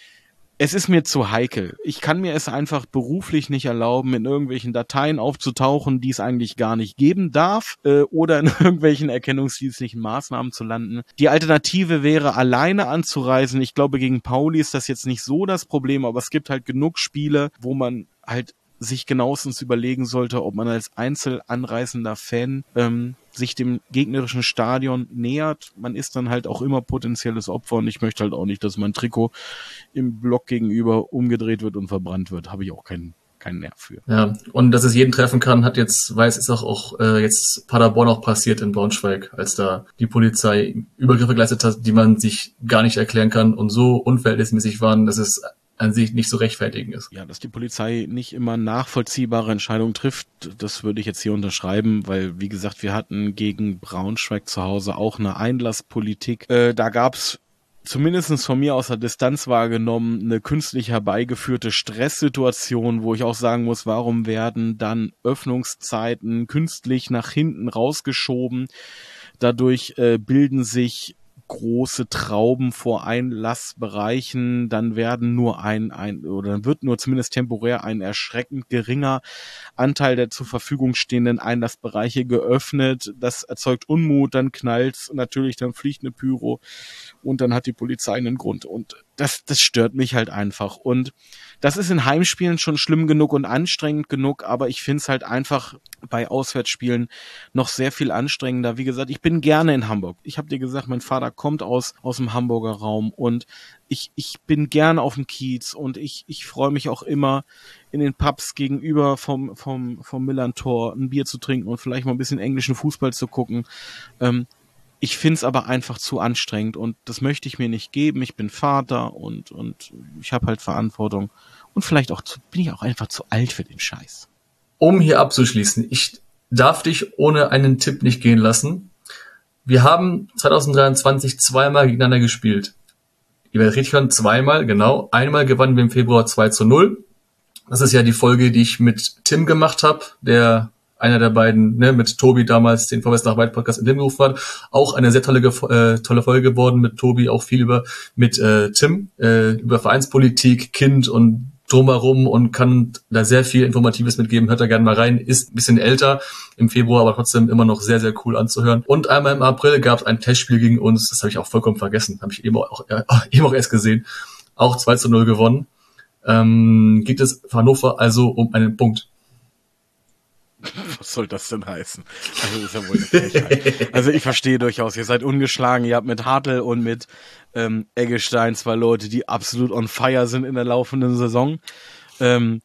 es ist mir zu heikel. Ich kann mir es einfach beruflich nicht erlauben, in irgendwelchen Dateien aufzutauchen, die es eigentlich gar nicht geben darf, äh, oder in irgendwelchen erkennungsdienstlichen Maßnahmen zu landen. Die Alternative wäre, alleine anzureisen. Ich glaube, gegen Pauli ist das jetzt nicht so das Problem, aber es gibt halt genug Spiele, wo man halt sich genauestens überlegen sollte, ob man als einzelanreisender Fan ähm, sich dem gegnerischen Stadion nähert. Man ist dann halt auch immer potenzielles Opfer und ich möchte halt auch nicht, dass mein Trikot im Block gegenüber umgedreht wird und verbrannt wird. Habe ich auch keinen keinen Nerv für. Ja, und dass es jeden treffen kann, hat jetzt, weiß ist auch, auch äh, jetzt Paderborn auch passiert in Braunschweig, als da die Polizei Übergriffe geleistet hat, die man sich gar nicht erklären kann und so unverhältnismäßig waren, dass es an sich nicht so rechtfertigen ist. Ja, dass die Polizei nicht immer nachvollziehbare Entscheidungen trifft, das würde ich jetzt hier unterschreiben, weil, wie gesagt, wir hatten gegen Braunschweig zu Hause auch eine Einlasspolitik. Äh, da gab's zumindestens von mir aus der Distanz wahrgenommen, eine künstlich herbeigeführte Stresssituation, wo ich auch sagen muss, warum werden dann Öffnungszeiten künstlich nach hinten rausgeschoben? Dadurch äh, bilden sich große Trauben vor Einlassbereichen, dann werden nur ein, ein oder dann wird nur zumindest temporär ein erschreckend geringer Anteil der zur Verfügung stehenden Einlassbereiche geöffnet. Das erzeugt Unmut, dann knallt natürlich, dann fliegt eine Pyro und dann hat die Polizei einen Grund. Und das, das stört mich halt einfach. Und das ist in Heimspielen schon schlimm genug und anstrengend genug, aber ich finde es halt einfach bei Auswärtsspielen noch sehr viel anstrengender. Wie gesagt, ich bin gerne in Hamburg. Ich habe dir gesagt, mein Vater kommt aus, aus dem Hamburger Raum und ich, ich bin gerne auf dem Kiez und ich, ich freue mich auch immer in den Pubs gegenüber vom, vom, vom Millantor ein Bier zu trinken und vielleicht mal ein bisschen englischen Fußball zu gucken. Ähm, ich find's aber einfach zu anstrengend und das möchte ich mir nicht geben. Ich bin Vater und, und ich habe halt Verantwortung. Und vielleicht auch zu, bin ich auch einfach zu alt für den Scheiß. Um hier abzuschließen, ich darf dich ohne einen Tipp nicht gehen lassen. Wir haben 2023 zweimal gegeneinander gespielt. Richtig hören, zweimal, genau. Einmal gewannen wir im Februar 2 zu 0. Das ist ja die Folge, die ich mit Tim gemacht habe, der einer der beiden, ne, mit Tobi damals den Vorwärts nach Weit Podcast in dem gerufen hat. Auch eine sehr tolle, äh, tolle Folge geworden mit Tobi, auch viel über, mit äh, Tim, äh, über Vereinspolitik, Kind und drumherum und kann da sehr viel Informatives mitgeben. Hört da gerne mal rein. Ist ein bisschen älter im Februar, aber trotzdem immer noch sehr, sehr cool anzuhören. Und einmal im April gab es ein Testspiel gegen uns. Das habe ich auch vollkommen vergessen. Habe ich eben auch, äh, eben auch erst gesehen. Auch 2 zu 0 gewonnen. Ähm, geht es Hannover also um einen Punkt. Was soll das denn heißen? Also, ist ja wohl eine Frechheit. also ich verstehe durchaus, ihr seid ungeschlagen, ihr habt mit Hartl und mit ähm, Eggestein zwei Leute, die absolut on fire sind in der laufenden Saison. Ähm,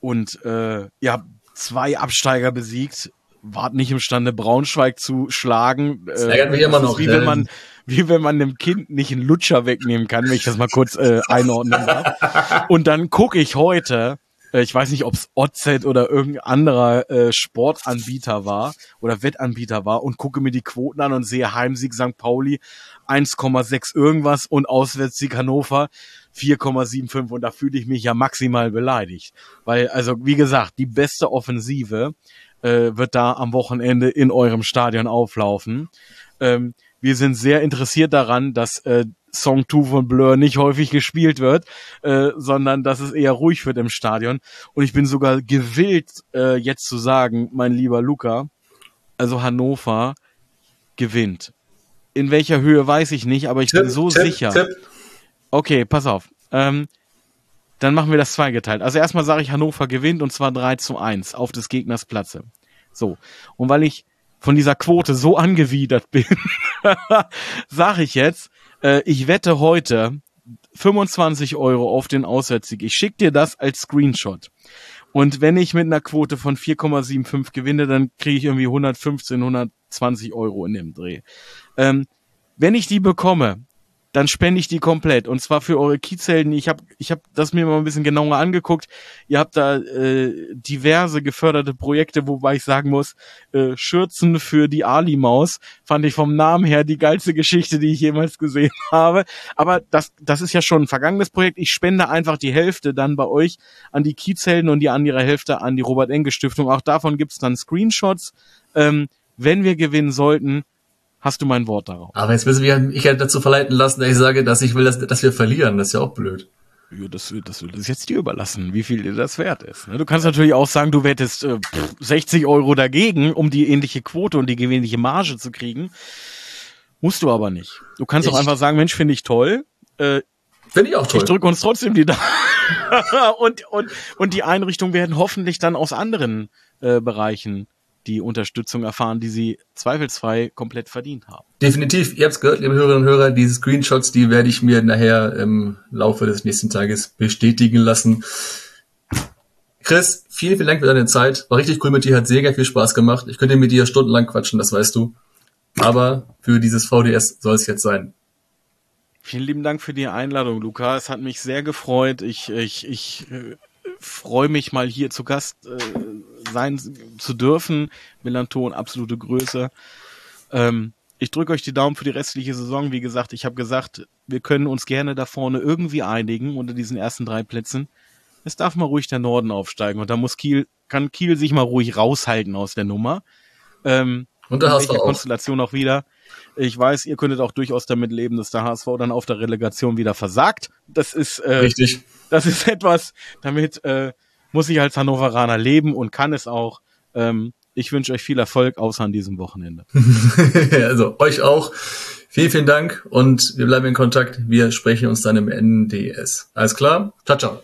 und äh, ihr habt zwei Absteiger besiegt, wart nicht imstande, Braunschweig zu schlagen. Das ärgert mich immer noch. Wie wenn man, wie wenn man einem Kind nicht einen Lutscher wegnehmen kann, wenn ich das mal kurz äh, einordnen darf. Und dann gucke ich heute äh, ich weiß nicht, ob es OZ oder irgendein anderer äh, Sportanbieter war oder Wettanbieter war und gucke mir die Quoten an und sehe Heimsieg St. Pauli 1,6 irgendwas und Auswärtssieg Hannover 4,75 und da fühle ich mich ja maximal beleidigt. Weil, also wie gesagt, die beste Offensive äh, wird da am Wochenende in eurem Stadion auflaufen. Ähm, wir sind sehr interessiert daran, dass äh, Song 2 von Blur nicht häufig gespielt wird, äh, sondern dass es eher ruhig wird im Stadion. Und ich bin sogar gewillt, äh, jetzt zu sagen, mein lieber Luca, also Hannover gewinnt. In welcher Höhe weiß ich nicht, aber ich Tipp, bin so Tipp, sicher. Tipp. Okay, pass auf. Ähm, dann machen wir das zweigeteilt. Also erstmal sage ich, Hannover gewinnt und zwar 3 zu 1 auf des Gegners Platze. So. Und weil ich von dieser Quote so angewidert bin, sage ich jetzt, äh, ich wette heute 25 Euro auf den Auswärtssieg. Ich schicke dir das als Screenshot. Und wenn ich mit einer Quote von 4,75 gewinne, dann kriege ich irgendwie 115, 120 Euro in dem Dreh. Ähm, wenn ich die bekomme, dann spende ich die komplett. Und zwar für eure Kiezhelden. Ich habe ich hab das mir mal ein bisschen genauer angeguckt. Ihr habt da äh, diverse geförderte Projekte, wobei ich sagen muss, äh, Schürzen für die Ali-Maus fand ich vom Namen her die geilste Geschichte, die ich jemals gesehen habe. Aber das, das ist ja schon ein vergangenes Projekt. Ich spende einfach die Hälfte dann bei euch an die Kiezhelden und die andere Hälfte an die Robert-Enge-Stiftung. Auch davon gibt's dann Screenshots. Ähm, wenn wir gewinnen sollten, hast du mein Wort darauf. Aber jetzt müssen wir mich halt dazu verleiten lassen, dass ich sage, dass ich will, dass, dass wir verlieren. Das ist ja auch blöd. Ja, das, das, das ist jetzt dir überlassen, wie viel dir das wert ist. Ne? Du kannst natürlich auch sagen, du wettest äh, 60 Euro dagegen, um die ähnliche Quote und die ähnliche Marge zu kriegen. Musst du aber nicht. Du kannst ich, auch einfach sagen, Mensch, finde ich toll. Äh, finde ich auch toll. Ich drücke uns trotzdem die Daumen. und, und, und die Einrichtungen werden hoffentlich dann aus anderen äh, Bereichen die Unterstützung erfahren, die sie zweifelsfrei komplett verdient haben. Definitiv. Ihr habt es gehört, liebe Hörerinnen und Hörer, diese Screenshots, die werde ich mir nachher im Laufe des nächsten Tages bestätigen lassen. Chris, vielen, vielen Dank für deine Zeit. War richtig cool mit dir, hat sehr, viel Spaß gemacht. Ich könnte mit dir stundenlang quatschen, das weißt du. Aber für dieses VDS soll es jetzt sein. Vielen lieben Dank für die Einladung, Luca. Es hat mich sehr gefreut. Ich, ich, ich äh, freue mich mal hier zu Gast äh, sein zu dürfen. Melanton, absolute Größe. Ähm, ich drücke euch die Daumen für die restliche Saison. Wie gesagt, ich habe gesagt, wir können uns gerne da vorne irgendwie einigen unter diesen ersten drei Plätzen. Es darf mal ruhig der Norden aufsteigen und da muss Kiel, kann Kiel sich mal ruhig raushalten aus der Nummer. Ähm, und der HSV auch. Konstellation auch wieder. Ich weiß, ihr könntet auch durchaus damit leben, dass der HSV dann auf der Relegation wieder versagt. Das ist äh, richtig. Das ist etwas, damit äh, muss ich als Hannoveraner leben und kann es auch. Ähm, ich wünsche euch viel Erfolg, außer an diesem Wochenende. also euch auch. Vielen, vielen Dank und wir bleiben in Kontakt. Wir sprechen uns dann im NDS. Alles klar? Ciao, ciao.